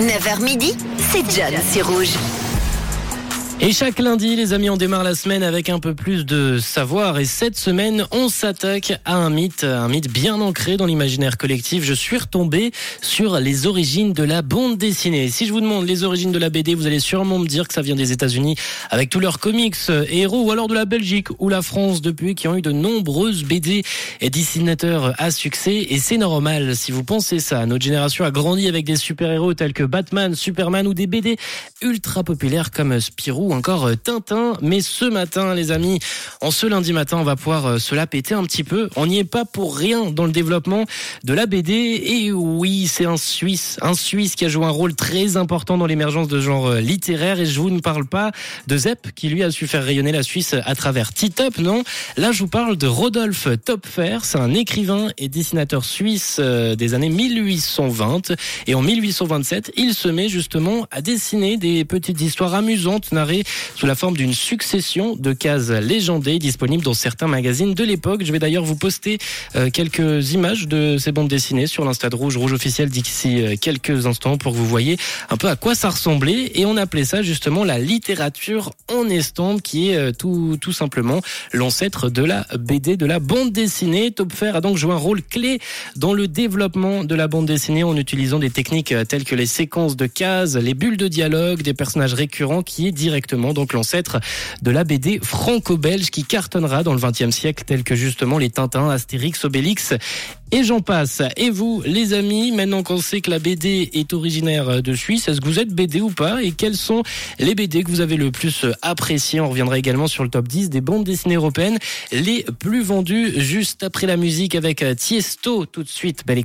9h midi, c'est John, c'est rouge. Et chaque lundi, les amis, on démarre la semaine avec un peu plus de savoir. Et cette semaine, on s'attaque à un mythe, un mythe bien ancré dans l'imaginaire collectif. Je suis retombé sur les origines de la bande dessinée. Si je vous demande les origines de la BD, vous allez sûrement me dire que ça vient des États-Unis avec tous leurs comics et héros, ou alors de la Belgique ou la France depuis, qui ont eu de nombreuses BD et dessinateurs à succès. Et c'est normal si vous pensez ça. Notre génération a grandi avec des super-héros tels que Batman, Superman ou des BD ultra populaires comme Spirou encore euh, Tintin. Mais ce matin, les amis, en ce lundi matin, on va pouvoir euh, se la péter un petit peu. On n'y est pas pour rien dans le développement de la BD. Et oui, c'est un Suisse, un Suisse qui a joué un rôle très important dans l'émergence de genre euh, littéraire. Et je vous ne parle pas de Zepp, qui lui a su faire rayonner la Suisse à travers Titop, non? Là, je vous parle de Rodolphe Topfer. C'est un écrivain et dessinateur suisse des années 1820. Et en 1827, il se met justement à dessiner des petites histoires amusantes narrées sous la forme d'une succession de cases légendées disponibles dans certains magazines de l'époque. Je vais d'ailleurs vous poster euh, quelques images de ces bandes dessinées sur l'Insta de Rouge, Rouge officiel d'ici euh, quelques instants pour que vous voyez un peu à quoi ça ressemblait. Et on appelait ça justement la littérature en estampe qui est euh, tout, tout simplement l'ancêtre de la BD, de la bande dessinée. Topfer a donc joué un rôle clé dans le développement de la bande dessinée en utilisant des techniques telles que les séquences de cases, les bulles de dialogue, des personnages récurrents qui est donc l'ancêtre de la BD franco-belge qui cartonnera dans le XXe siècle, tel que justement les Tintins, Astérix, Obélix et j'en passe. Et vous, les amis, maintenant qu'on sait que la BD est originaire de Suisse, est-ce que vous êtes BD ou pas? Et quels sont les BD que vous avez le plus appréciés On reviendra également sur le top 10 des bandes dessinées européennes les plus vendues juste après la musique avec Tiesto tout de suite. Belle écoute.